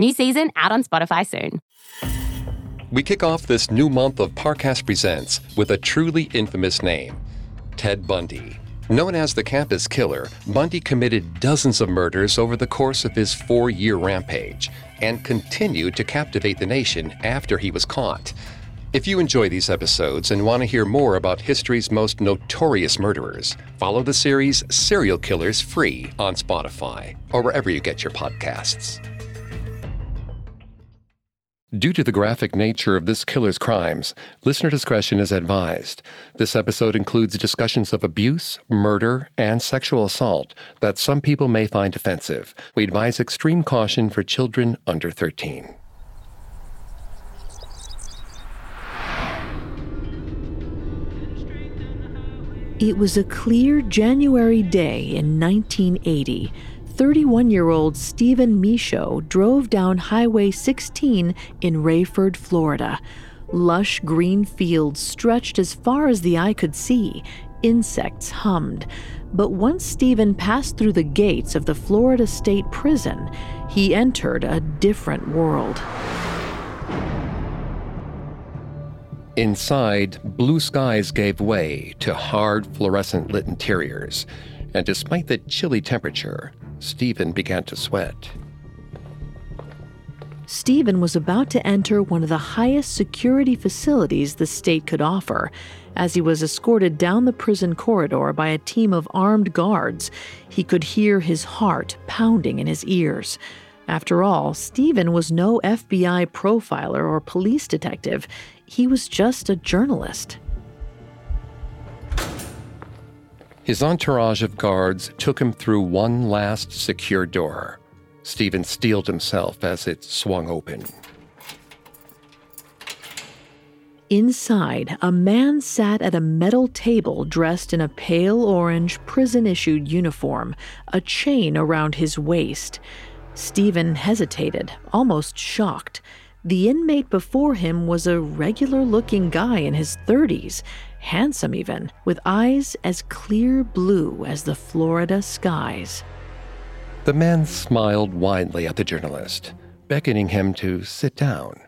New season out on Spotify soon. We kick off this new month of Parcast Presents with a truly infamous name Ted Bundy. Known as the campus killer, Bundy committed dozens of murders over the course of his four year rampage and continued to captivate the nation after he was caught. If you enjoy these episodes and want to hear more about history's most notorious murderers, follow the series Serial Killers free on Spotify or wherever you get your podcasts. Due to the graphic nature of this killer's crimes, listener discretion is advised. This episode includes discussions of abuse, murder, and sexual assault that some people may find offensive. We advise extreme caution for children under 13. It was a clear January day in 1980. 31 year old Stephen Michaud drove down Highway 16 in Raiford, Florida. Lush green fields stretched as far as the eye could see. Insects hummed. But once Stephen passed through the gates of the Florida State Prison, he entered a different world. Inside, blue skies gave way to hard fluorescent lit interiors, and despite the chilly temperature, Stephen began to sweat. Stephen was about to enter one of the highest security facilities the state could offer. As he was escorted down the prison corridor by a team of armed guards, he could hear his heart pounding in his ears. After all, Stephen was no FBI profiler or police detective. He was just a journalist. His entourage of guards took him through one last secure door. Stephen steeled himself as it swung open. Inside, a man sat at a metal table dressed in a pale orange prison issued uniform, a chain around his waist. Stephen hesitated, almost shocked. The inmate before him was a regular looking guy in his 30s, handsome even, with eyes as clear blue as the Florida skies. The man smiled widely at the journalist, beckoning him to sit down.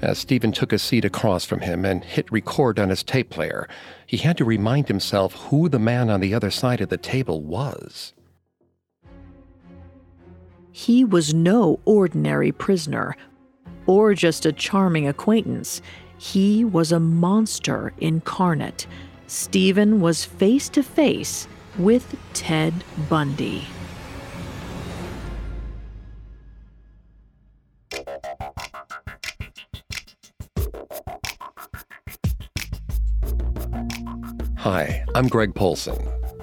As Stephen took a seat across from him and hit record on his tape player, he had to remind himself who the man on the other side of the table was. He was no ordinary prisoner, or just a charming acquaintance. He was a monster incarnate. Stephen was face to face with Ted Bundy. Hi, I'm Greg Polcyn.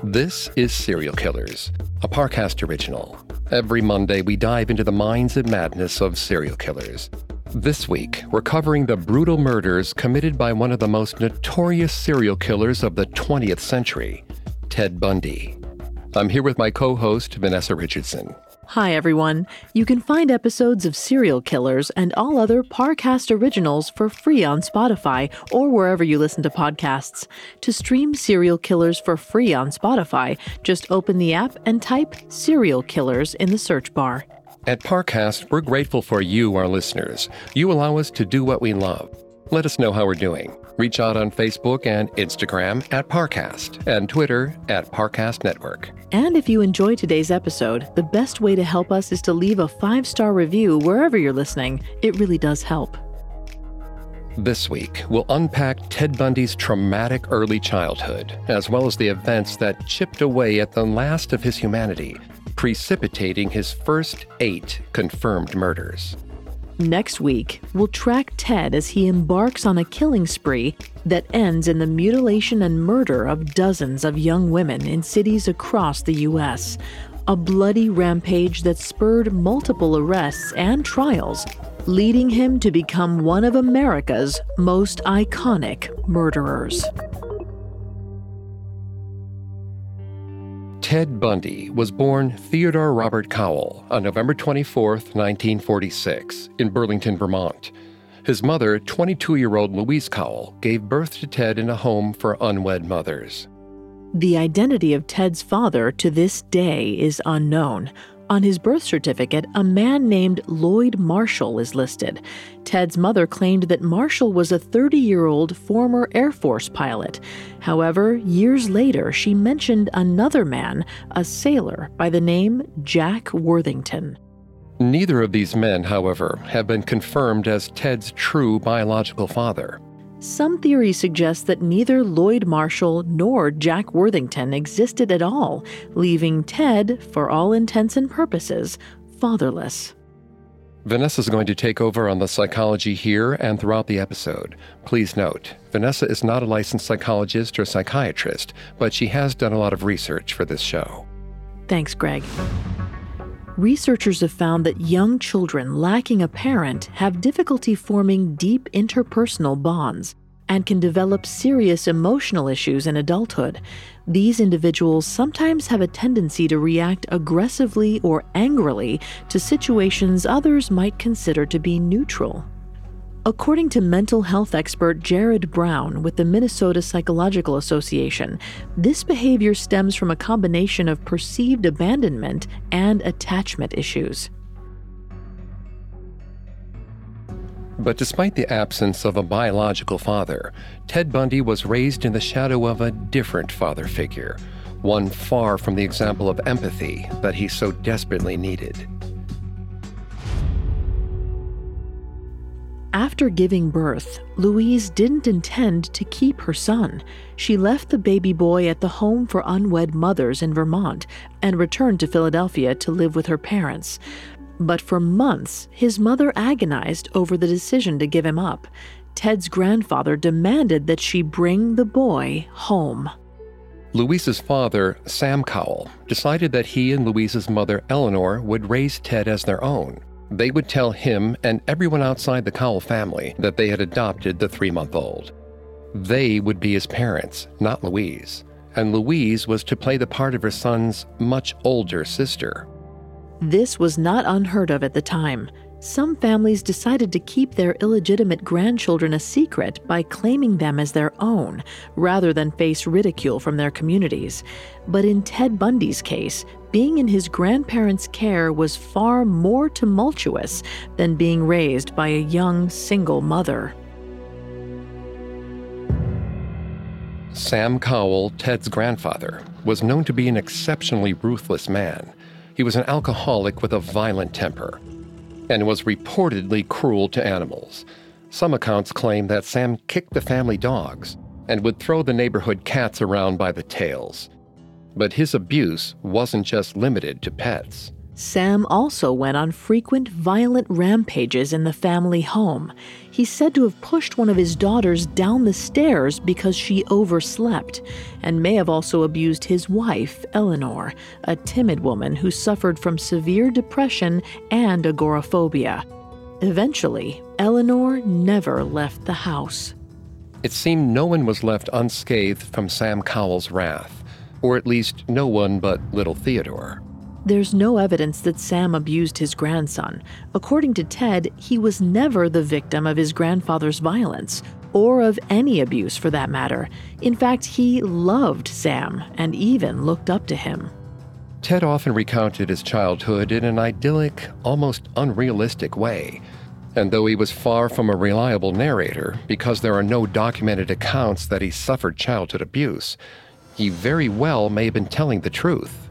This is Serial Killers, a Parcast original. Every Monday, we dive into the minds and madness of serial killers. This week, we're covering the brutal murders committed by one of the most notorious serial killers of the 20th century, Ted Bundy. I'm here with my co host, Vanessa Richardson. Hi, everyone. You can find episodes of Serial Killers and all other Parcast originals for free on Spotify or wherever you listen to podcasts. To stream Serial Killers for free on Spotify, just open the app and type Serial Killers in the search bar. At Parcast, we're grateful for you, our listeners. You allow us to do what we love. Let us know how we're doing. Reach out on Facebook and Instagram at Parcast and Twitter at Parcast Network. And if you enjoyed today's episode, the best way to help us is to leave a five star review wherever you're listening. It really does help. This week, we'll unpack Ted Bundy's traumatic early childhood, as well as the events that chipped away at the last of his humanity, precipitating his first eight confirmed murders. Next week, we'll track Ted as he embarks on a killing spree that ends in the mutilation and murder of dozens of young women in cities across the U.S. A bloody rampage that spurred multiple arrests and trials, leading him to become one of America's most iconic murderers. Ted Bundy was born Theodore Robert Cowell on November 24, 1946, in Burlington, Vermont. His mother, 22 year old Louise Cowell, gave birth to Ted in a home for unwed mothers. The identity of Ted's father to this day is unknown. On his birth certificate, a man named Lloyd Marshall is listed. Ted's mother claimed that Marshall was a 30 year old former Air Force pilot. However, years later, she mentioned another man, a sailor by the name Jack Worthington. Neither of these men, however, have been confirmed as Ted's true biological father. Some theories suggest that neither Lloyd Marshall nor Jack Worthington existed at all, leaving Ted, for all intents and purposes, fatherless. Vanessa is going to take over on the psychology here and throughout the episode. Please note, Vanessa is not a licensed psychologist or psychiatrist, but she has done a lot of research for this show. Thanks, Greg. Researchers have found that young children lacking a parent have difficulty forming deep interpersonal bonds and can develop serious emotional issues in adulthood. These individuals sometimes have a tendency to react aggressively or angrily to situations others might consider to be neutral. According to mental health expert Jared Brown with the Minnesota Psychological Association, this behavior stems from a combination of perceived abandonment and attachment issues. But despite the absence of a biological father, Ted Bundy was raised in the shadow of a different father figure, one far from the example of empathy that he so desperately needed. After giving birth, Louise didn't intend to keep her son. She left the baby boy at the home for unwed mothers in Vermont and returned to Philadelphia to live with her parents. But for months, his mother agonized over the decision to give him up. Ted's grandfather demanded that she bring the boy home. Louise's father, Sam Cowell, decided that he and Louise's mother, Eleanor, would raise Ted as their own. They would tell him and everyone outside the Cowell family that they had adopted the three month old. They would be his parents, not Louise, and Louise was to play the part of her son's much older sister. This was not unheard of at the time. Some families decided to keep their illegitimate grandchildren a secret by claiming them as their own, rather than face ridicule from their communities. But in Ted Bundy's case, being in his grandparents' care was far more tumultuous than being raised by a young single mother. Sam Cowell, Ted's grandfather, was known to be an exceptionally ruthless man. He was an alcoholic with a violent temper and was reportedly cruel to animals. Some accounts claim that Sam kicked the family dogs and would throw the neighborhood cats around by the tails. But his abuse wasn't just limited to pets. Sam also went on frequent violent rampages in the family home. He's said to have pushed one of his daughters down the stairs because she overslept, and may have also abused his wife, Eleanor, a timid woman who suffered from severe depression and agoraphobia. Eventually, Eleanor never left the house. It seemed no one was left unscathed from Sam Cowell's wrath, or at least no one but little Theodore. There's no evidence that Sam abused his grandson. According to Ted, he was never the victim of his grandfather's violence, or of any abuse for that matter. In fact, he loved Sam and even looked up to him. Ted often recounted his childhood in an idyllic, almost unrealistic way. And though he was far from a reliable narrator, because there are no documented accounts that he suffered childhood abuse, he very well may have been telling the truth.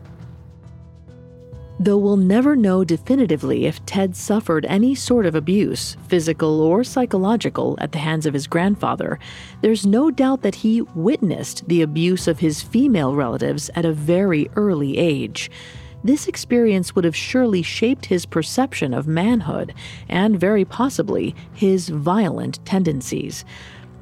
Though we'll never know definitively if Ted suffered any sort of abuse, physical or psychological, at the hands of his grandfather, there's no doubt that he witnessed the abuse of his female relatives at a very early age. This experience would have surely shaped his perception of manhood and, very possibly, his violent tendencies.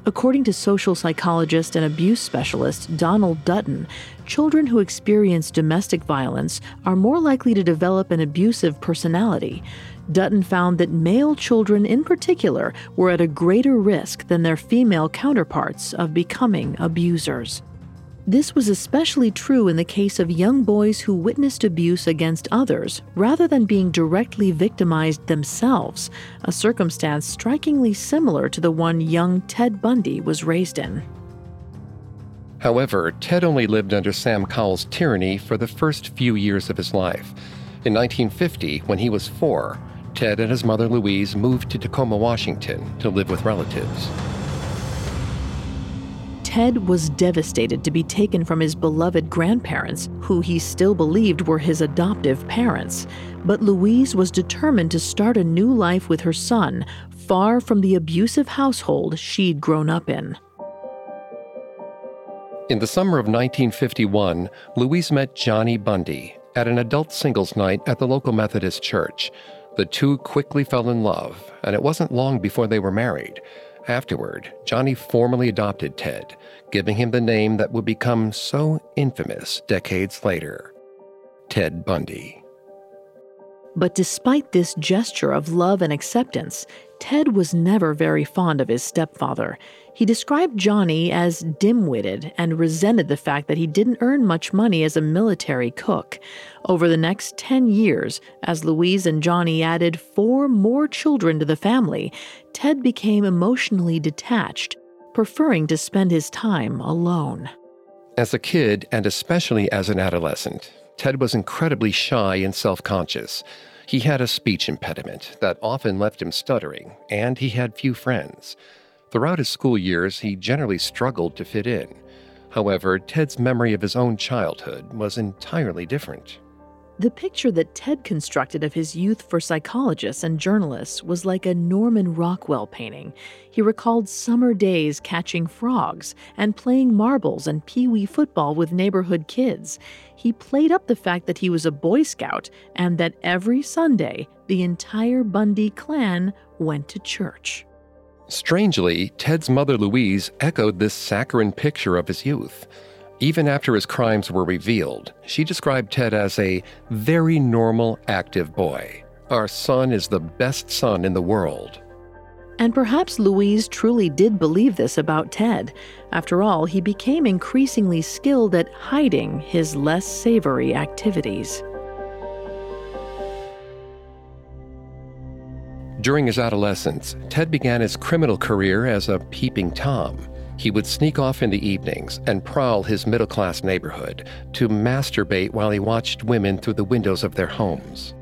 According to social psychologist and abuse specialist Donald Dutton, children who experience domestic violence are more likely to develop an abusive personality. Dutton found that male children in particular were at a greater risk than their female counterparts of becoming abusers. This was especially true in the case of young boys who witnessed abuse against others rather than being directly victimized themselves, a circumstance strikingly similar to the one young Ted Bundy was raised in. However, Ted only lived under Sam Cowell's tyranny for the first few years of his life. In 1950, when he was four, Ted and his mother Louise moved to Tacoma, Washington to live with relatives. Ted was devastated to be taken from his beloved grandparents, who he still believed were his adoptive parents. But Louise was determined to start a new life with her son, far from the abusive household she'd grown up in. In the summer of 1951, Louise met Johnny Bundy at an adult singles night at the local Methodist church. The two quickly fell in love, and it wasn't long before they were married. Afterward, Johnny formally adopted Ted, giving him the name that would become so infamous decades later Ted Bundy. But despite this gesture of love and acceptance, Ted was never very fond of his stepfather. He described Johnny as dim witted and resented the fact that he didn't earn much money as a military cook. Over the next 10 years, as Louise and Johnny added four more children to the family, Ted became emotionally detached, preferring to spend his time alone. As a kid, and especially as an adolescent, Ted was incredibly shy and self conscious. He had a speech impediment that often left him stuttering, and he had few friends. Throughout his school years, he generally struggled to fit in. However, Ted's memory of his own childhood was entirely different. The picture that Ted constructed of his youth for psychologists and journalists was like a Norman Rockwell painting. He recalled summer days catching frogs and playing marbles and pee wee football with neighborhood kids. He played up the fact that he was a Boy Scout and that every Sunday the entire Bundy clan went to church. Strangely, Ted's mother Louise echoed this saccharine picture of his youth. Even after his crimes were revealed, she described Ted as a very normal, active boy. Our son is the best son in the world. And perhaps Louise truly did believe this about Ted. After all, he became increasingly skilled at hiding his less savory activities. During his adolescence, Ted began his criminal career as a peeping Tom. He would sneak off in the evenings and prowl his middle class neighborhood to masturbate while he watched women through the windows of their homes.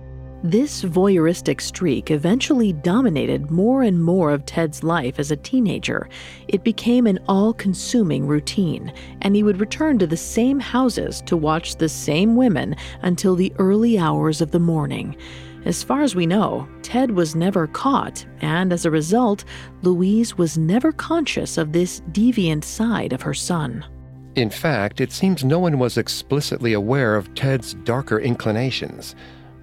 This voyeuristic streak eventually dominated more and more of Ted's life as a teenager. It became an all consuming routine, and he would return to the same houses to watch the same women until the early hours of the morning. As far as we know, Ted was never caught, and as a result, Louise was never conscious of this deviant side of her son. In fact, it seems no one was explicitly aware of Ted's darker inclinations,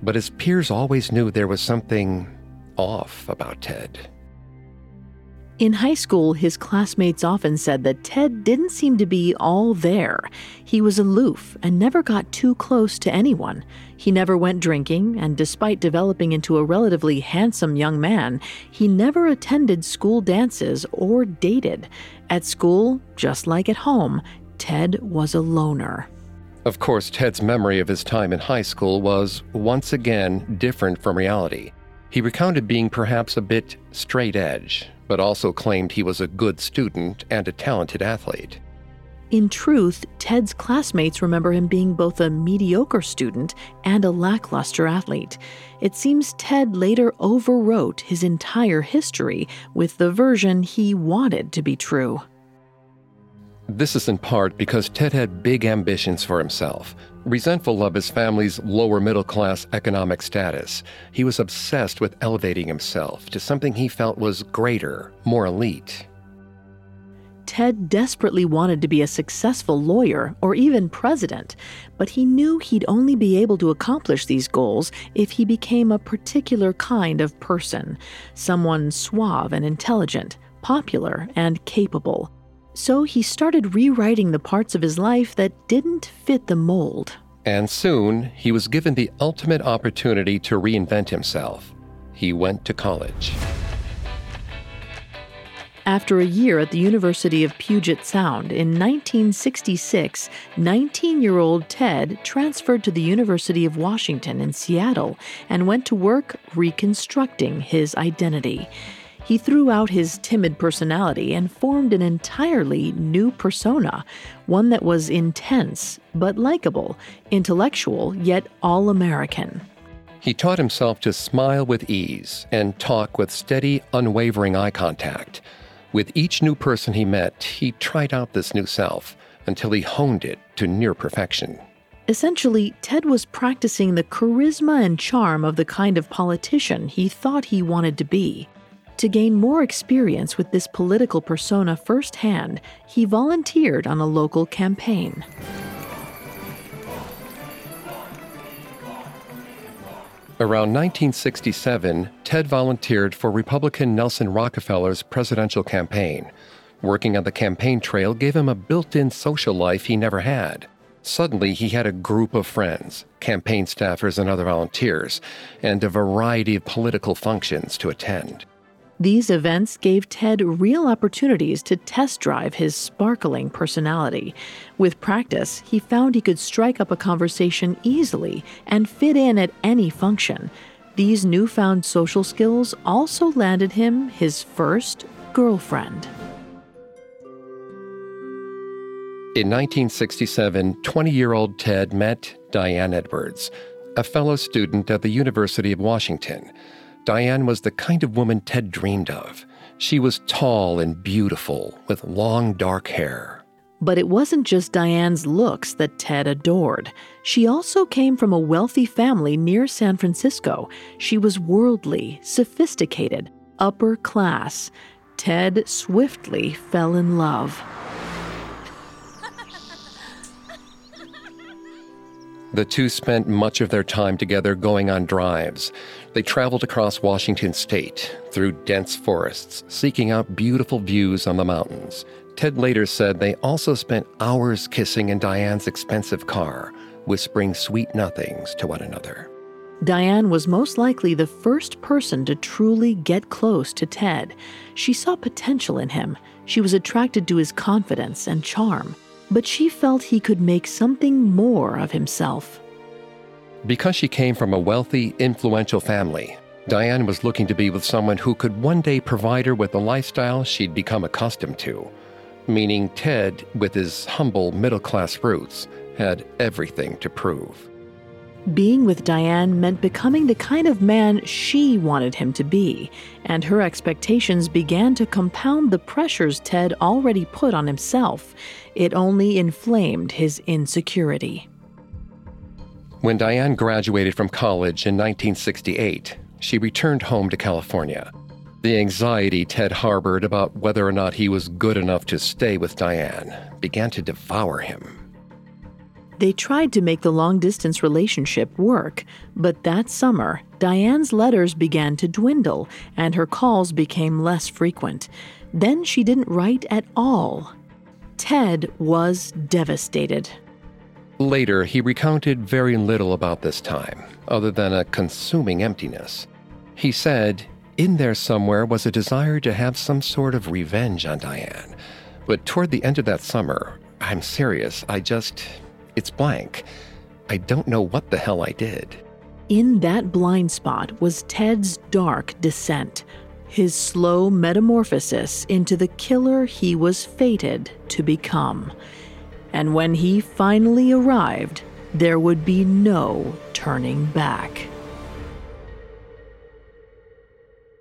but his peers always knew there was something off about Ted. In high school, his classmates often said that Ted didn't seem to be all there. He was aloof and never got too close to anyone. He never went drinking, and despite developing into a relatively handsome young man, he never attended school dances or dated. At school, just like at home, Ted was a loner. Of course, Ted's memory of his time in high school was, once again, different from reality. He recounted being perhaps a bit straight edge, but also claimed he was a good student and a talented athlete. In truth, Ted's classmates remember him being both a mediocre student and a lackluster athlete. It seems Ted later overwrote his entire history with the version he wanted to be true. This is in part because Ted had big ambitions for himself. Resentful of his family's lower middle class economic status, he was obsessed with elevating himself to something he felt was greater, more elite. Ted desperately wanted to be a successful lawyer or even president, but he knew he'd only be able to accomplish these goals if he became a particular kind of person someone suave and intelligent, popular and capable. So he started rewriting the parts of his life that didn't fit the mold. And soon, he was given the ultimate opportunity to reinvent himself. He went to college. After a year at the University of Puget Sound in 1966, 19 year old Ted transferred to the University of Washington in Seattle and went to work reconstructing his identity. He threw out his timid personality and formed an entirely new persona, one that was intense but likable, intellectual yet all American. He taught himself to smile with ease and talk with steady, unwavering eye contact. With each new person he met, he tried out this new self until he honed it to near perfection. Essentially, Ted was practicing the charisma and charm of the kind of politician he thought he wanted to be. To gain more experience with this political persona firsthand, he volunteered on a local campaign. Around 1967, Ted volunteered for Republican Nelson Rockefeller's presidential campaign. Working on the campaign trail gave him a built in social life he never had. Suddenly, he had a group of friends, campaign staffers, and other volunteers, and a variety of political functions to attend. These events gave Ted real opportunities to test drive his sparkling personality. With practice, he found he could strike up a conversation easily and fit in at any function. These newfound social skills also landed him his first girlfriend. In 1967, 20 year old Ted met Diane Edwards, a fellow student at the University of Washington. Diane was the kind of woman Ted dreamed of. She was tall and beautiful, with long dark hair. But it wasn't just Diane's looks that Ted adored. She also came from a wealthy family near San Francisco. She was worldly, sophisticated, upper class. Ted swiftly fell in love. The two spent much of their time together going on drives. They traveled across Washington state, through dense forests, seeking out beautiful views on the mountains. Ted later said they also spent hours kissing in Diane's expensive car, whispering sweet nothings to one another. Diane was most likely the first person to truly get close to Ted. She saw potential in him. She was attracted to his confidence and charm but she felt he could make something more of himself. Because she came from a wealthy, influential family, Diane was looking to be with someone who could one day provide her with the lifestyle she'd become accustomed to. Meaning, Ted, with his humble middle class roots, had everything to prove. Being with Diane meant becoming the kind of man she wanted him to be, and her expectations began to compound the pressures Ted already put on himself. It only inflamed his insecurity. When Diane graduated from college in 1968, she returned home to California. The anxiety Ted harbored about whether or not he was good enough to stay with Diane began to devour him. They tried to make the long distance relationship work, but that summer, Diane's letters began to dwindle and her calls became less frequent. Then she didn't write at all. Ted was devastated. Later, he recounted very little about this time, other than a consuming emptiness. He said, in there somewhere was a desire to have some sort of revenge on Diane. But toward the end of that summer, I'm serious, I just it's blank. I don't know what the hell I did. In that blind spot was Ted's dark descent, his slow metamorphosis into the killer he was fated to become. And when he finally arrived, there would be no turning back.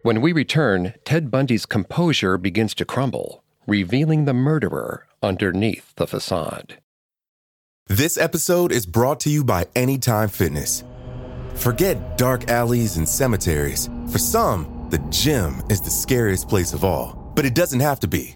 When we return, Ted Bundy's composure begins to crumble. revealing the murderer underneath the facade. This episode is brought to you by Anytime Fitness. Forget dark alleys and cemeteries. For some, the gym is the scariest place of all, but it doesn't have to be.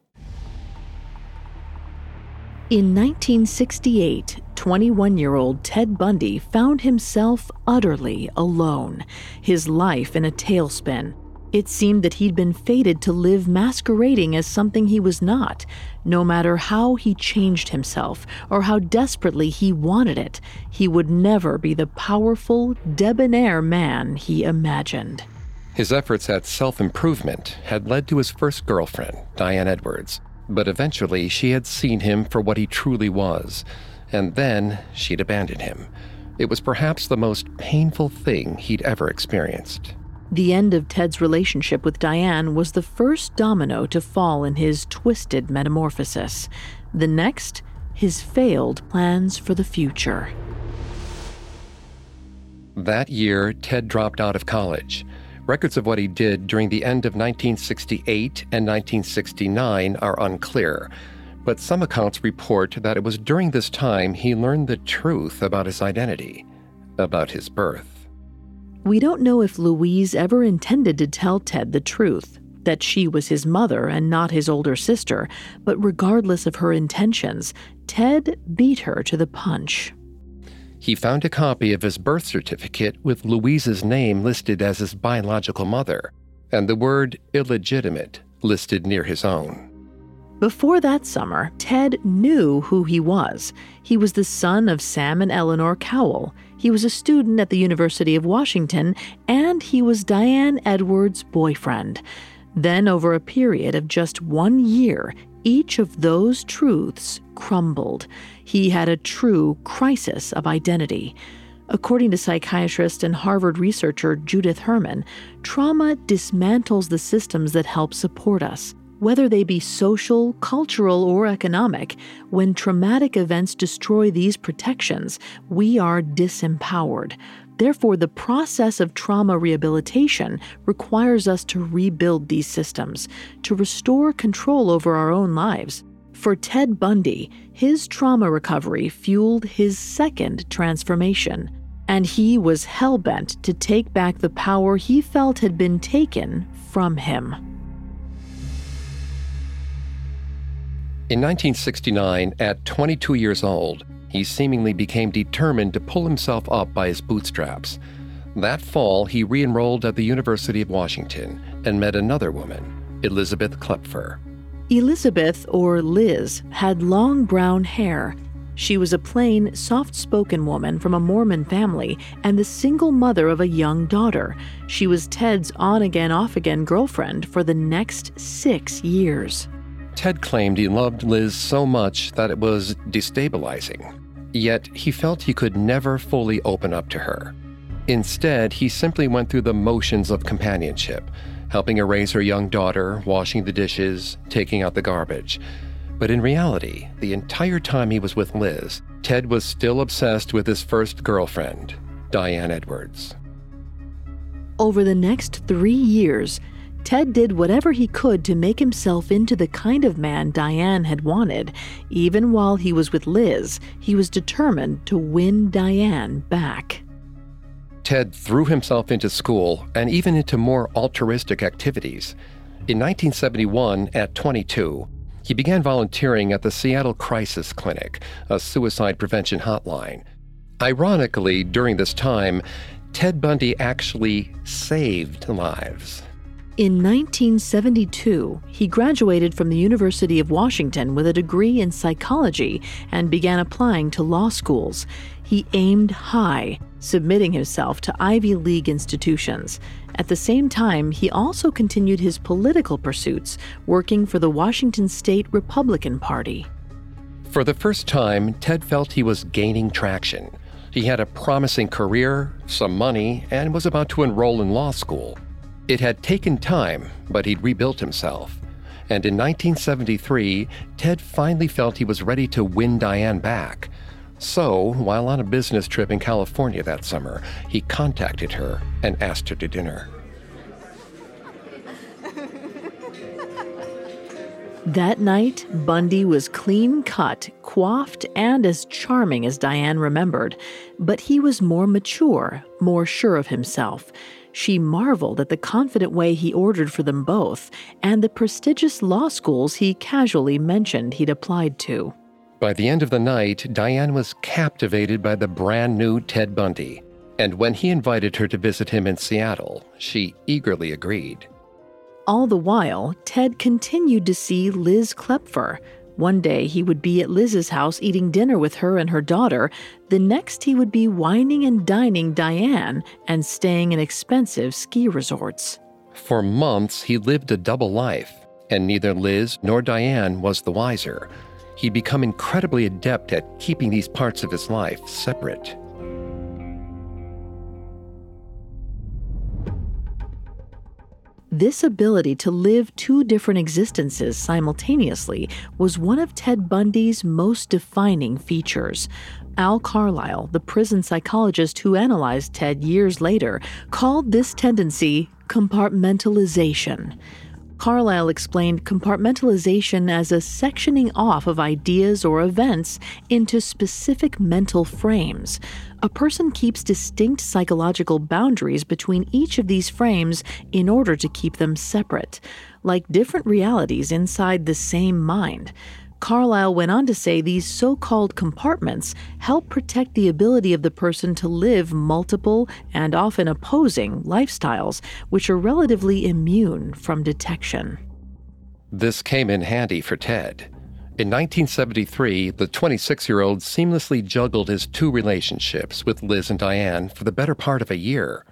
In 1968, 21 year old Ted Bundy found himself utterly alone, his life in a tailspin. It seemed that he'd been fated to live masquerading as something he was not, no matter how he changed himself or how desperately he wanted it, he would never be the powerful, debonair man he imagined. His efforts at self improvement had led to his first girlfriend, Diane Edwards, but eventually she had seen him for what he truly was, and then she'd abandoned him. It was perhaps the most painful thing he'd ever experienced. The end of Ted's relationship with Diane was the first domino to fall in his twisted metamorphosis. The next, his failed plans for the future. That year, Ted dropped out of college. Records of what he did during the end of 1968 and 1969 are unclear, but some accounts report that it was during this time he learned the truth about his identity, about his birth. We don't know if Louise ever intended to tell Ted the truth, that she was his mother and not his older sister, but regardless of her intentions, Ted beat her to the punch. He found a copy of his birth certificate with Louise's name listed as his biological mother, and the word illegitimate listed near his own. Before that summer, Ted knew who he was. He was the son of Sam and Eleanor Cowell. He was a student at the University of Washington, and he was Diane Edwards' boyfriend. Then, over a period of just one year, each of those truths crumbled. He had a true crisis of identity. According to psychiatrist and Harvard researcher Judith Herman, trauma dismantles the systems that help support us. Whether they be social, cultural, or economic, when traumatic events destroy these protections, we are disempowered. Therefore, the process of trauma rehabilitation requires us to rebuild these systems, to restore control over our own lives. For Ted Bundy, his trauma recovery fueled his second transformation, and he was hell bent to take back the power he felt had been taken from him. In 1969, at 22 years old, he seemingly became determined to pull himself up by his bootstraps. That fall, he re enrolled at the University of Washington and met another woman, Elizabeth Kloepfer. Elizabeth, or Liz, had long brown hair. She was a plain, soft spoken woman from a Mormon family and the single mother of a young daughter. She was Ted's on again, off again girlfriend for the next six years. Ted claimed he loved Liz so much that it was destabilizing. Yet he felt he could never fully open up to her. Instead, he simply went through the motions of companionship, helping her raise her young daughter, washing the dishes, taking out the garbage. But in reality, the entire time he was with Liz, Ted was still obsessed with his first girlfriend, Diane Edwards. Over the next three years, Ted did whatever he could to make himself into the kind of man Diane had wanted. Even while he was with Liz, he was determined to win Diane back. Ted threw himself into school and even into more altruistic activities. In 1971, at 22, he began volunteering at the Seattle Crisis Clinic, a suicide prevention hotline. Ironically, during this time, Ted Bundy actually saved lives. In 1972, he graduated from the University of Washington with a degree in psychology and began applying to law schools. He aimed high, submitting himself to Ivy League institutions. At the same time, he also continued his political pursuits, working for the Washington State Republican Party. For the first time, Ted felt he was gaining traction. He had a promising career, some money, and was about to enroll in law school. It had taken time, but he'd rebuilt himself. And in 1973, Ted finally felt he was ready to win Diane back. So, while on a business trip in California that summer, he contacted her and asked her to dinner. That night, Bundy was clean cut, coiffed, and as charming as Diane remembered. But he was more mature, more sure of himself. She marveled at the confident way he ordered for them both, and the prestigious law schools he casually mentioned he'd applied to. By the end of the night, Diane was captivated by the brand new Ted Bundy. And when he invited her to visit him in Seattle, she eagerly agreed. All the while, Ted continued to see Liz Kloepfer. One day he would be at Liz's house eating dinner with her and her daughter. The next he would be wining and dining Diane and staying in expensive ski resorts. For months, he lived a double life, and neither Liz nor Diane was the wiser. He'd become incredibly adept at keeping these parts of his life separate. This ability to live two different existences simultaneously was one of Ted Bundy's most defining features. Al Carlisle, the prison psychologist who analyzed Ted years later, called this tendency compartmentalization. Carlisle explained compartmentalization as a sectioning off of ideas or events into specific mental frames. A person keeps distinct psychological boundaries between each of these frames in order to keep them separate, like different realities inside the same mind. Carlisle went on to say these so called compartments help protect the ability of the person to live multiple and often opposing lifestyles, which are relatively immune from detection. This came in handy for Ted. In 1973, the 26 year old seamlessly juggled his two relationships with Liz and Diane for the better part of a year.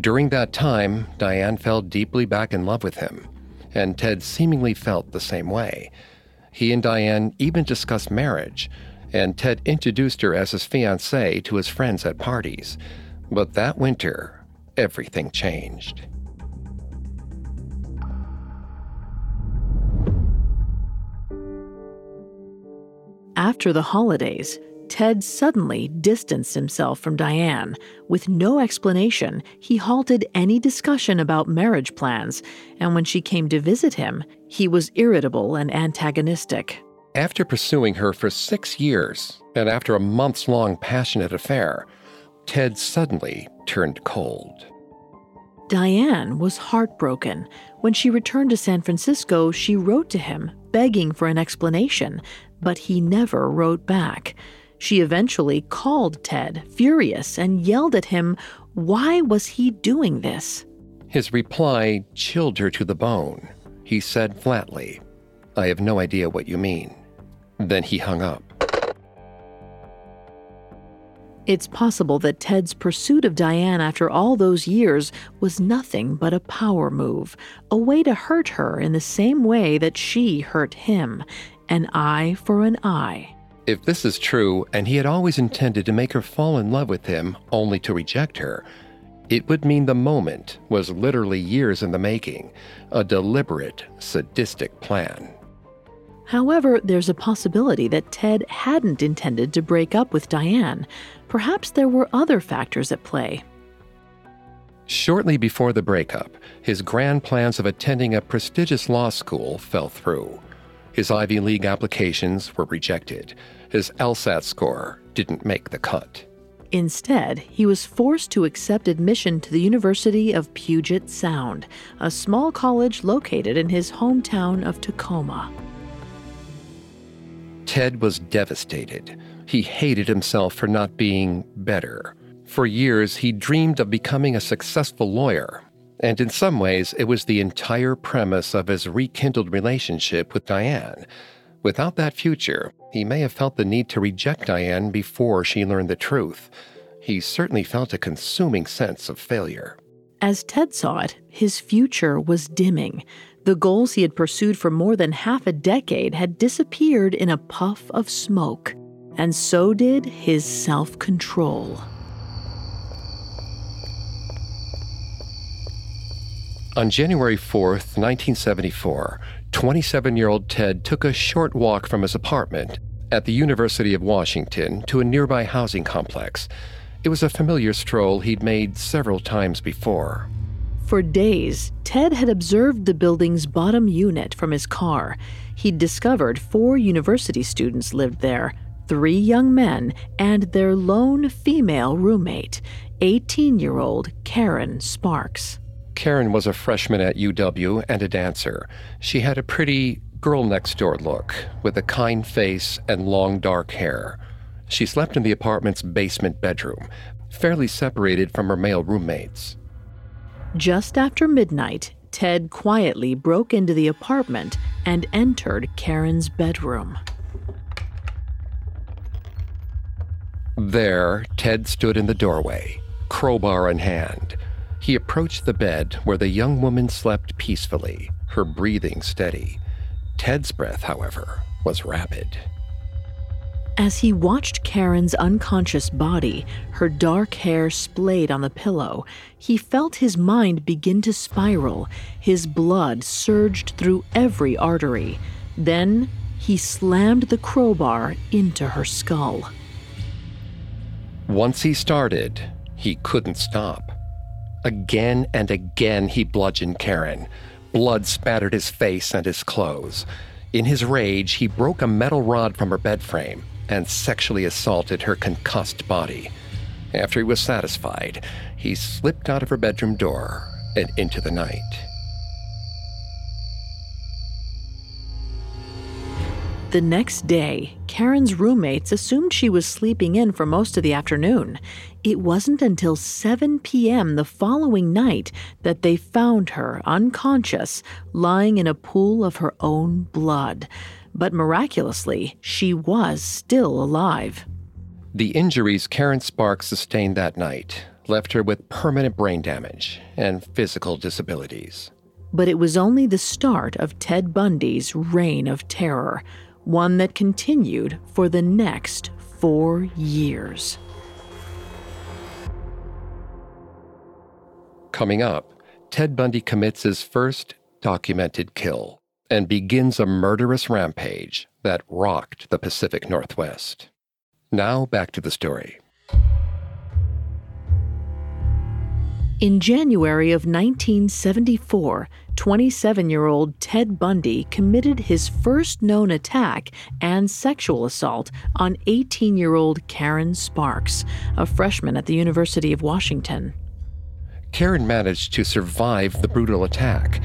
During that time, Diane fell deeply back in love with him, and Ted seemingly felt the same way. He and Diane even discussed marriage, and Ted introduced her as his fiancée to his friends at parties. But that winter, everything changed. After the holidays, Ted suddenly distanced himself from Diane. With no explanation, he halted any discussion about marriage plans, and when she came to visit him, he was irritable and antagonistic. After pursuing her for six years, and after a months long passionate affair, Ted suddenly turned cold. Diane was heartbroken. When she returned to San Francisco, she wrote to him, begging for an explanation, but he never wrote back. She eventually called Ted, furious, and yelled at him, Why was he doing this? His reply chilled her to the bone. He said flatly, I have no idea what you mean. Then he hung up. It's possible that Ted's pursuit of Diane after all those years was nothing but a power move, a way to hurt her in the same way that she hurt him an eye for an eye. If this is true, and he had always intended to make her fall in love with him only to reject her, it would mean the moment was literally years in the making, a deliberate, sadistic plan. However, there's a possibility that Ted hadn't intended to break up with Diane. Perhaps there were other factors at play. Shortly before the breakup, his grand plans of attending a prestigious law school fell through. His Ivy League applications were rejected. His LSAT score didn't make the cut. Instead, he was forced to accept admission to the University of Puget Sound, a small college located in his hometown of Tacoma. Ted was devastated. He hated himself for not being better. For years, he dreamed of becoming a successful lawyer, and in some ways, it was the entire premise of his rekindled relationship with Diane. Without that future, he may have felt the need to reject Diane before she learned the truth. He certainly felt a consuming sense of failure. As Ted saw it, his future was dimming. The goals he had pursued for more than half a decade had disappeared in a puff of smoke. and so did his self control. On January 4th, 1974, 27 year old Ted took a short walk from his apartment at the University of Washington to a nearby housing complex. It was a familiar stroll he'd made several times before. For days, Ted had observed the building's bottom unit from his car. He'd discovered four university students lived there three young men and their lone female roommate, 18 year old Karen Sparks. Karen was a freshman at UW and a dancer. She had a pretty girl next door look, with a kind face and long dark hair. She slept in the apartment's basement bedroom, fairly separated from her male roommates. Just after midnight, Ted quietly broke into the apartment and entered Karen's bedroom. There, Ted stood in the doorway, crowbar in hand. He approached the bed where the young woman slept peacefully, her breathing steady. Ted's breath, however, was rapid. As he watched Karen's unconscious body, her dark hair splayed on the pillow, he felt his mind begin to spiral. His blood surged through every artery. Then he slammed the crowbar into her skull. Once he started, he couldn't stop. Again and again he bludgeoned Karen. Blood spattered his face and his clothes. In his rage, he broke a metal rod from her bed frame and sexually assaulted her concussed body. After he was satisfied, he slipped out of her bedroom door and into the night. The next day, Karen's roommates assumed she was sleeping in for most of the afternoon. It wasn't until 7 p.m. the following night that they found her unconscious, lying in a pool of her own blood. But miraculously, she was still alive. The injuries Karen Sparks sustained that night left her with permanent brain damage and physical disabilities. But it was only the start of Ted Bundy's reign of terror one that continued for the next four years. Coming up, Ted Bundy commits his first documented kill and begins a murderous rampage that rocked the Pacific Northwest. Now back to the story. In January of 1974, 27 year old Ted Bundy committed his first known attack and sexual assault on 18 year old Karen Sparks, a freshman at the University of Washington. Karen managed to survive the brutal attack.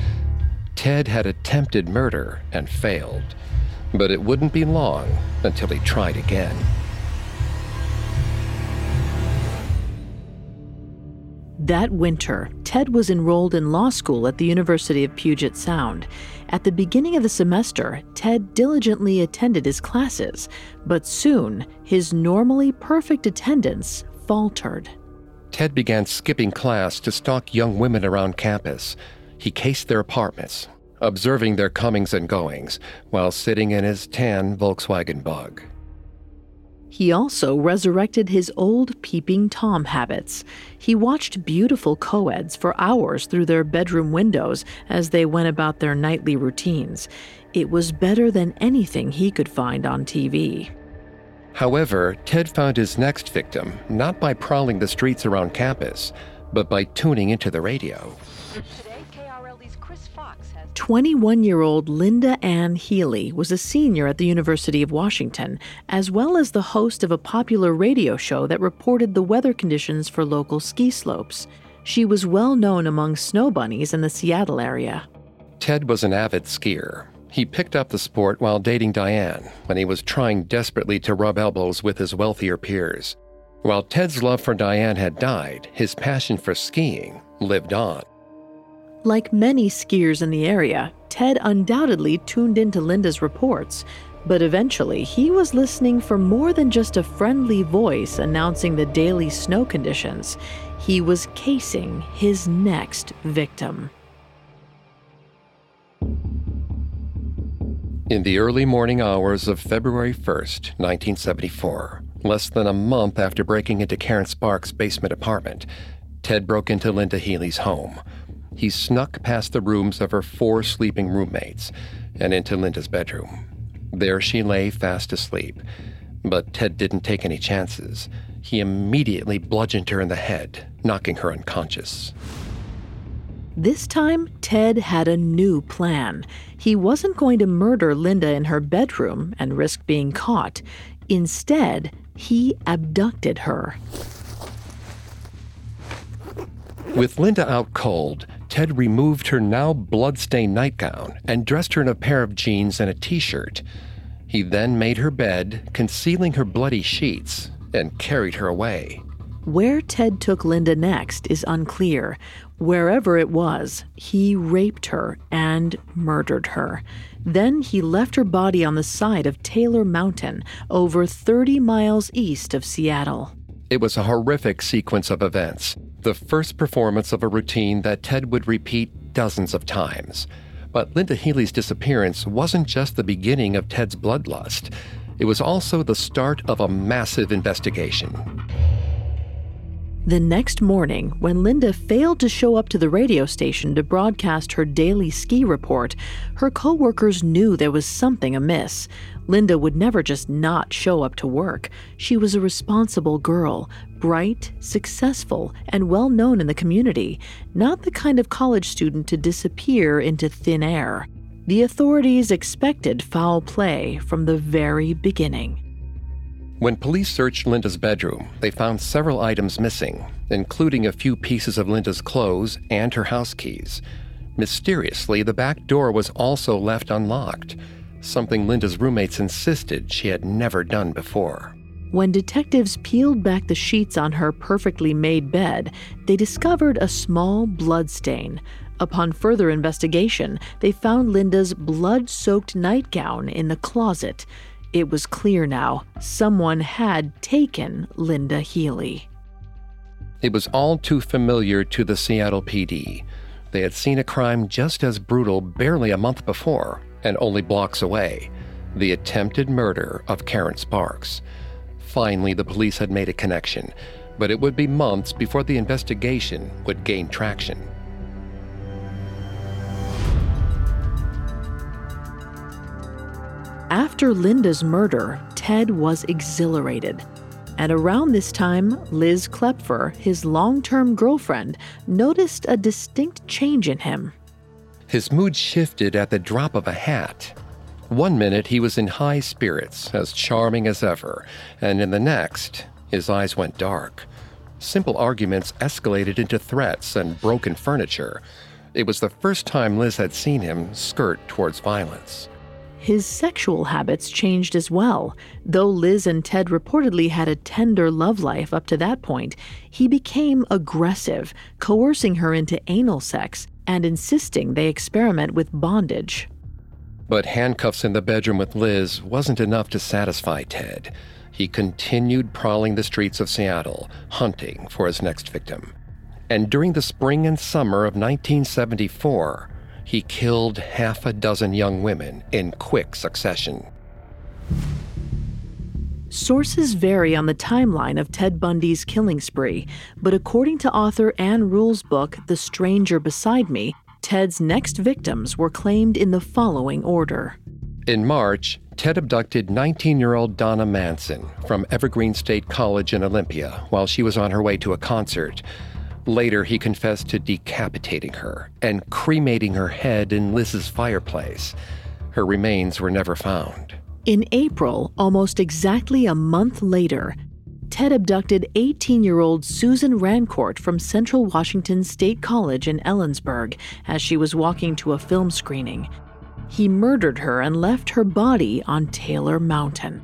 Ted had attempted murder and failed, but it wouldn't be long until he tried again. That winter, Ted was enrolled in law school at the University of Puget Sound. At the beginning of the semester, Ted diligently attended his classes, but soon his normally perfect attendance faltered. Ted began skipping class to stalk young women around campus. He cased their apartments, observing their comings and goings, while sitting in his tan Volkswagen bug. He also resurrected his old peeping Tom habits. He watched beautiful co-eds for hours through their bedroom windows as they went about their nightly routines. It was better than anything he could find on TV. However, Ted found his next victim not by prowling the streets around campus, but by tuning into the radio. 21 year old Linda Ann Healy was a senior at the University of Washington, as well as the host of a popular radio show that reported the weather conditions for local ski slopes. She was well known among snow bunnies in the Seattle area. Ted was an avid skier. He picked up the sport while dating Diane when he was trying desperately to rub elbows with his wealthier peers. While Ted's love for Diane had died, his passion for skiing lived on. Like many skiers in the area, Ted undoubtedly tuned into Linda's reports, but eventually he was listening for more than just a friendly voice announcing the daily snow conditions. He was casing his next victim. In the early morning hours of February 1st, 1974, less than a month after breaking into Karen Sparks' basement apartment, Ted broke into Linda Healy's home. He snuck past the rooms of her four sleeping roommates and into Linda's bedroom. There she lay fast asleep. But Ted didn't take any chances. He immediately bludgeoned her in the head, knocking her unconscious. This time, Ted had a new plan. He wasn't going to murder Linda in her bedroom and risk being caught. Instead, he abducted her. With Linda out cold, Ted removed her now blood-stained nightgown and dressed her in a pair of jeans and a t-shirt. He then made her bed, concealing her bloody sheets, and carried her away. Where Ted took Linda next is unclear. Wherever it was, he raped her and murdered her. Then he left her body on the side of Taylor Mountain, over 30 miles east of Seattle. It was a horrific sequence of events, the first performance of a routine that Ted would repeat dozens of times. But Linda Healy's disappearance wasn't just the beginning of Ted's bloodlust, it was also the start of a massive investigation. The next morning, when Linda failed to show up to the radio station to broadcast her daily ski report, her coworkers knew there was something amiss. Linda would never just not show up to work. She was a responsible girl, bright, successful, and well known in the community, not the kind of college student to disappear into thin air. The authorities expected foul play from the very beginning. When police searched Linda's bedroom, they found several items missing, including a few pieces of Linda's clothes and her house keys. Mysteriously, the back door was also left unlocked, something Linda's roommates insisted she had never done before. When detectives peeled back the sheets on her perfectly made bed, they discovered a small blood stain. Upon further investigation, they found Linda's blood soaked nightgown in the closet. It was clear now someone had taken Linda Healy. It was all too familiar to the Seattle PD. They had seen a crime just as brutal barely a month before and only blocks away the attempted murder of Karen Sparks. Finally, the police had made a connection, but it would be months before the investigation would gain traction. After Linda's murder, Ted was exhilarated. And around this time, Liz Kloepfer, his long term girlfriend, noticed a distinct change in him. His mood shifted at the drop of a hat. One minute he was in high spirits, as charming as ever, and in the next, his eyes went dark. Simple arguments escalated into threats and broken furniture. It was the first time Liz had seen him skirt towards violence. His sexual habits changed as well. Though Liz and Ted reportedly had a tender love life up to that point, he became aggressive, coercing her into anal sex and insisting they experiment with bondage. But handcuffs in the bedroom with Liz wasn't enough to satisfy Ted. He continued prowling the streets of Seattle, hunting for his next victim. And during the spring and summer of 1974, he killed half a dozen young women in quick succession. Sources vary on the timeline of Ted Bundy's killing spree, but according to author Ann Rule's book, The Stranger Beside Me, Ted's next victims were claimed in the following order. In March, Ted abducted 19 year old Donna Manson from Evergreen State College in Olympia while she was on her way to a concert. Later, he confessed to decapitating her and cremating her head in Liz's fireplace. Her remains were never found. In April, almost exactly a month later, Ted abducted 18 year old Susan Rancourt from Central Washington State College in Ellensburg as she was walking to a film screening. He murdered her and left her body on Taylor Mountain.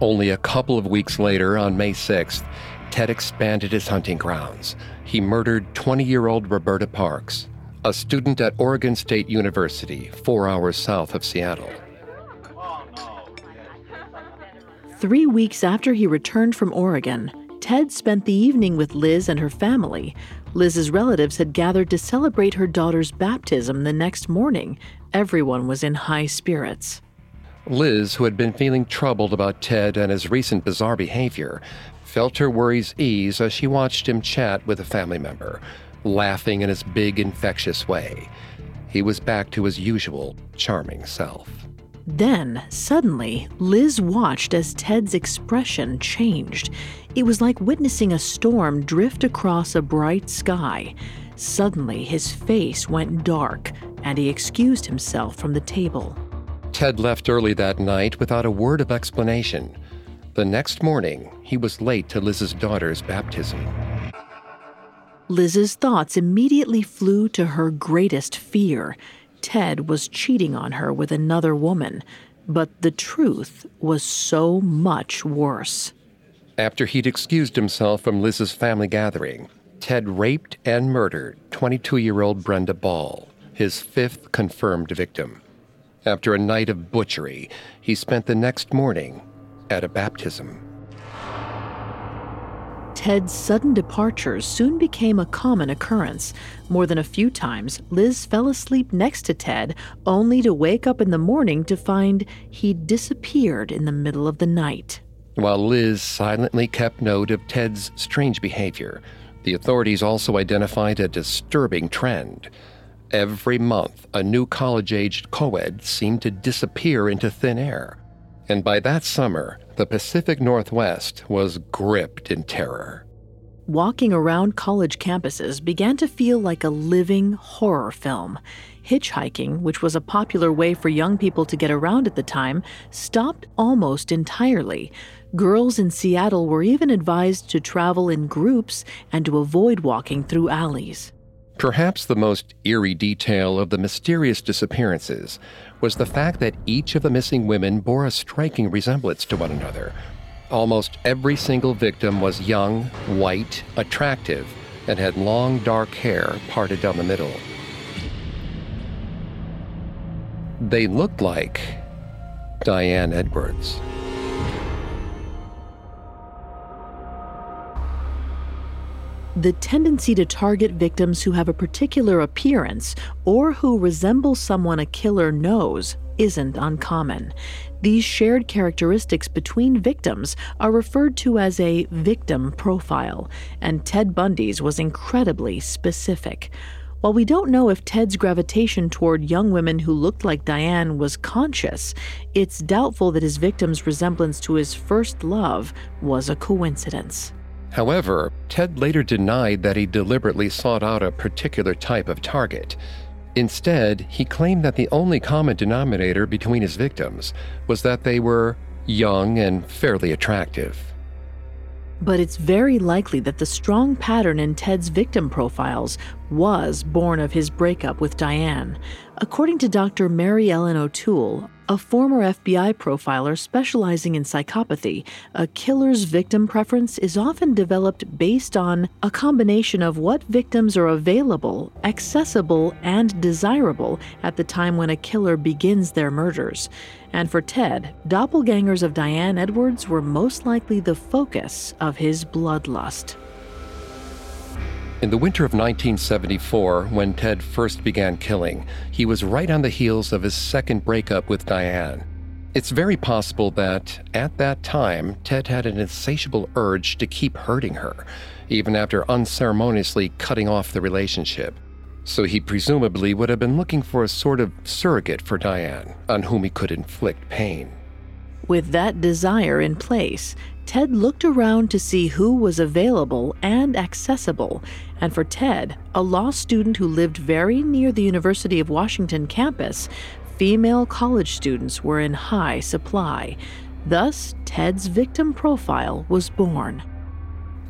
Only a couple of weeks later, on May 6th, Ted expanded his hunting grounds. He murdered 20 year old Roberta Parks, a student at Oregon State University, four hours south of Seattle. Three weeks after he returned from Oregon, Ted spent the evening with Liz and her family. Liz's relatives had gathered to celebrate her daughter's baptism the next morning. Everyone was in high spirits. Liz, who had been feeling troubled about Ted and his recent bizarre behavior, felt her worries ease as she watched him chat with a family member, laughing in his big, infectious way. He was back to his usual charming self. Then, suddenly, Liz watched as Ted's expression changed. It was like witnessing a storm drift across a bright sky. Suddenly, his face went dark, and he excused himself from the table. Ted left early that night without a word of explanation. The next morning, he was late to Liz's daughter's baptism. Liz's thoughts immediately flew to her greatest fear. Ted was cheating on her with another woman. But the truth was so much worse. After he'd excused himself from Liz's family gathering, Ted raped and murdered 22 year old Brenda Ball, his fifth confirmed victim. After a night of butchery, he spent the next morning at a baptism. Ted's sudden departures soon became a common occurrence. More than a few times, Liz fell asleep next to Ted, only to wake up in the morning to find he'd disappeared in the middle of the night. While Liz silently kept note of Ted's strange behavior, the authorities also identified a disturbing trend. Every month, a new college aged co ed seemed to disappear into thin air. And by that summer, the Pacific Northwest was gripped in terror. Walking around college campuses began to feel like a living horror film. Hitchhiking, which was a popular way for young people to get around at the time, stopped almost entirely. Girls in Seattle were even advised to travel in groups and to avoid walking through alleys. Perhaps the most eerie detail of the mysterious disappearances was the fact that each of the missing women bore a striking resemblance to one another. Almost every single victim was young, white, attractive, and had long dark hair parted down the middle. They looked like Diane Edwards. The tendency to target victims who have a particular appearance or who resemble someone a killer knows isn't uncommon. These shared characteristics between victims are referred to as a victim profile, and Ted Bundy's was incredibly specific. While we don't know if Ted's gravitation toward young women who looked like Diane was conscious, it's doubtful that his victim's resemblance to his first love was a coincidence. However, Ted later denied that he deliberately sought out a particular type of target. Instead, he claimed that the only common denominator between his victims was that they were young and fairly attractive. But it's very likely that the strong pattern in Ted's victim profiles was born of his breakup with Diane. According to Dr. Mary Ellen O'Toole, a former FBI profiler specializing in psychopathy, a killer's victim preference is often developed based on a combination of what victims are available, accessible, and desirable at the time when a killer begins their murders. And for Ted, doppelgangers of Diane Edwards were most likely the focus of his bloodlust. In the winter of 1974, when Ted first began killing, he was right on the heels of his second breakup with Diane. It's very possible that, at that time, Ted had an insatiable urge to keep hurting her, even after unceremoniously cutting off the relationship. So he presumably would have been looking for a sort of surrogate for Diane, on whom he could inflict pain. With that desire in place, Ted looked around to see who was available and accessible, and for Ted, a law student who lived very near the University of Washington campus, female college students were in high supply. Thus, Ted's victim profile was born.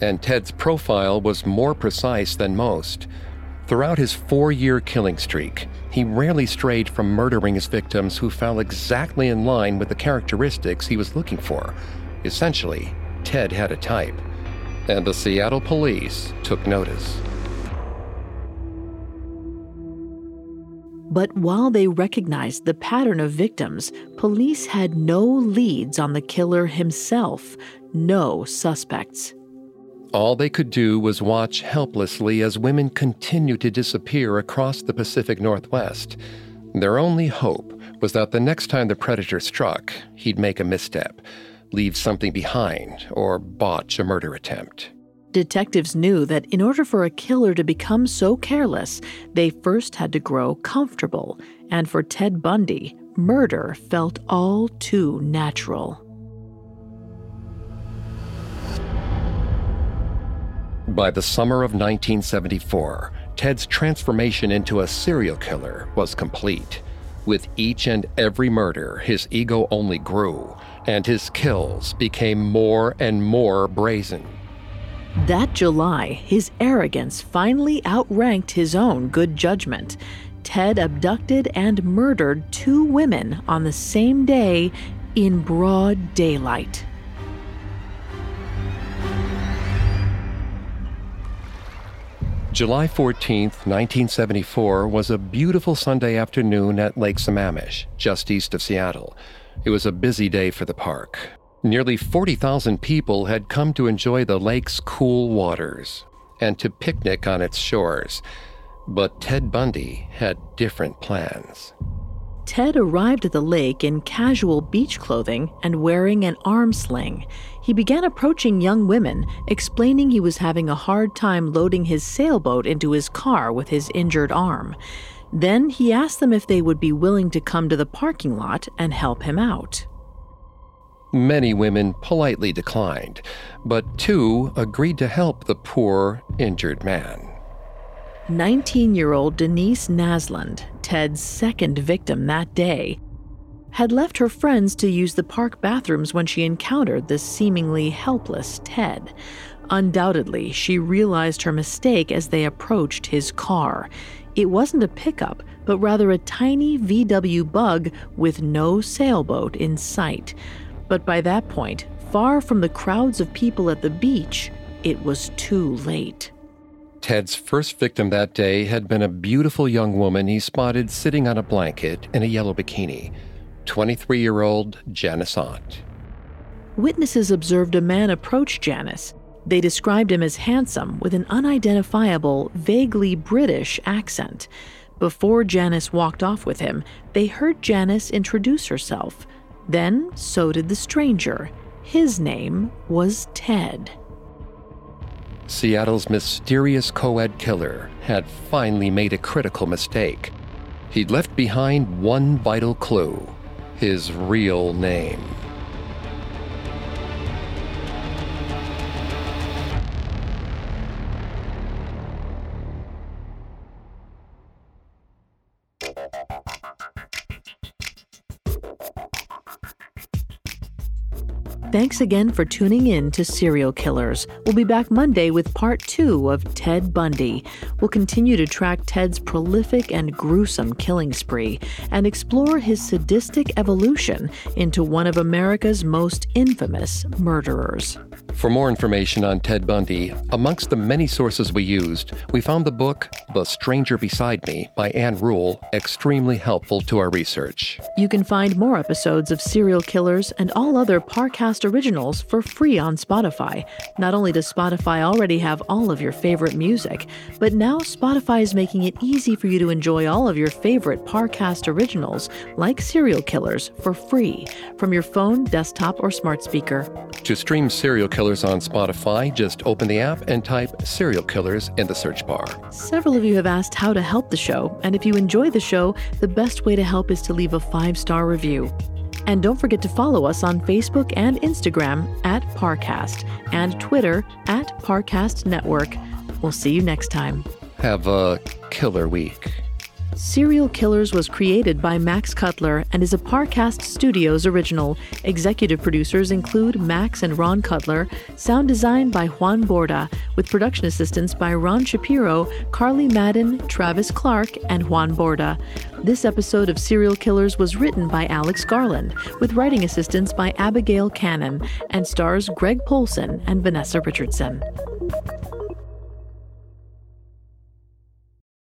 And Ted's profile was more precise than most. Throughout his four year killing streak, he rarely strayed from murdering his victims who fell exactly in line with the characteristics he was looking for. Essentially, Ted had a type, and the Seattle police took notice. But while they recognized the pattern of victims, police had no leads on the killer himself, no suspects. All they could do was watch helplessly as women continued to disappear across the Pacific Northwest. Their only hope was that the next time the predator struck, he'd make a misstep, leave something behind, or botch a murder attempt. Detectives knew that in order for a killer to become so careless, they first had to grow comfortable. And for Ted Bundy, murder felt all too natural. By the summer of 1974, Ted's transformation into a serial killer was complete. With each and every murder, his ego only grew, and his kills became more and more brazen. That July, his arrogance finally outranked his own good judgment. Ted abducted and murdered two women on the same day in broad daylight. July 14, 1974, was a beautiful Sunday afternoon at Lake Sammamish, just east of Seattle. It was a busy day for the park. Nearly 40,000 people had come to enjoy the lake's cool waters and to picnic on its shores. But Ted Bundy had different plans. Ted arrived at the lake in casual beach clothing and wearing an arm sling. He began approaching young women, explaining he was having a hard time loading his sailboat into his car with his injured arm. Then he asked them if they would be willing to come to the parking lot and help him out. Many women politely declined, but two agreed to help the poor, injured man. 19 year old Denise Naslund, Ted's second victim that day, had left her friends to use the park bathrooms when she encountered the seemingly helpless Ted. Undoubtedly, she realized her mistake as they approached his car. It wasn't a pickup, but rather a tiny VW bug with no sailboat in sight. But by that point, far from the crowds of people at the beach, it was too late. Ted's first victim that day had been a beautiful young woman he spotted sitting on a blanket in a yellow bikini 23 year old Janice Ott. Witnesses observed a man approach Janice. They described him as handsome with an unidentifiable, vaguely British accent. Before Janice walked off with him, they heard Janice introduce herself. Then, so did the stranger. His name was Ted. Seattle's mysterious co ed killer had finally made a critical mistake. He'd left behind one vital clue his real name. Thanks again for tuning in to Serial Killers. We'll be back Monday with part two of Ted Bundy. We'll continue to track Ted's prolific and gruesome killing spree and explore his sadistic evolution into one of America's most infamous murderers. For more information on Ted Bundy, amongst the many sources we used, we found the book The Stranger Beside Me by Ann Rule extremely helpful to our research. You can find more episodes of Serial Killers and all other Parcast originals for free on Spotify. Not only does Spotify already have all of your favorite music, but now Spotify is making it easy for you to enjoy all of your favorite Parcast originals, like Serial Killers, for free from your phone, desktop, or smart speaker. To stream Serial Killers, Killers on Spotify, just open the app and type Serial Killers in the search bar. Several of you have asked how to help the show, and if you enjoy the show, the best way to help is to leave a five star review. And don't forget to follow us on Facebook and Instagram at Parcast and Twitter at Parcast Network. We'll see you next time. Have a killer week. Serial Killers was created by Max Cutler and is a Parcast Studios original. Executive producers include Max and Ron Cutler, sound design by Juan Borda, with production assistance by Ron Shapiro, Carly Madden, Travis Clark, and Juan Borda. This episode of Serial Killers was written by Alex Garland, with writing assistance by Abigail Cannon, and stars Greg Polcyn and Vanessa Richardson.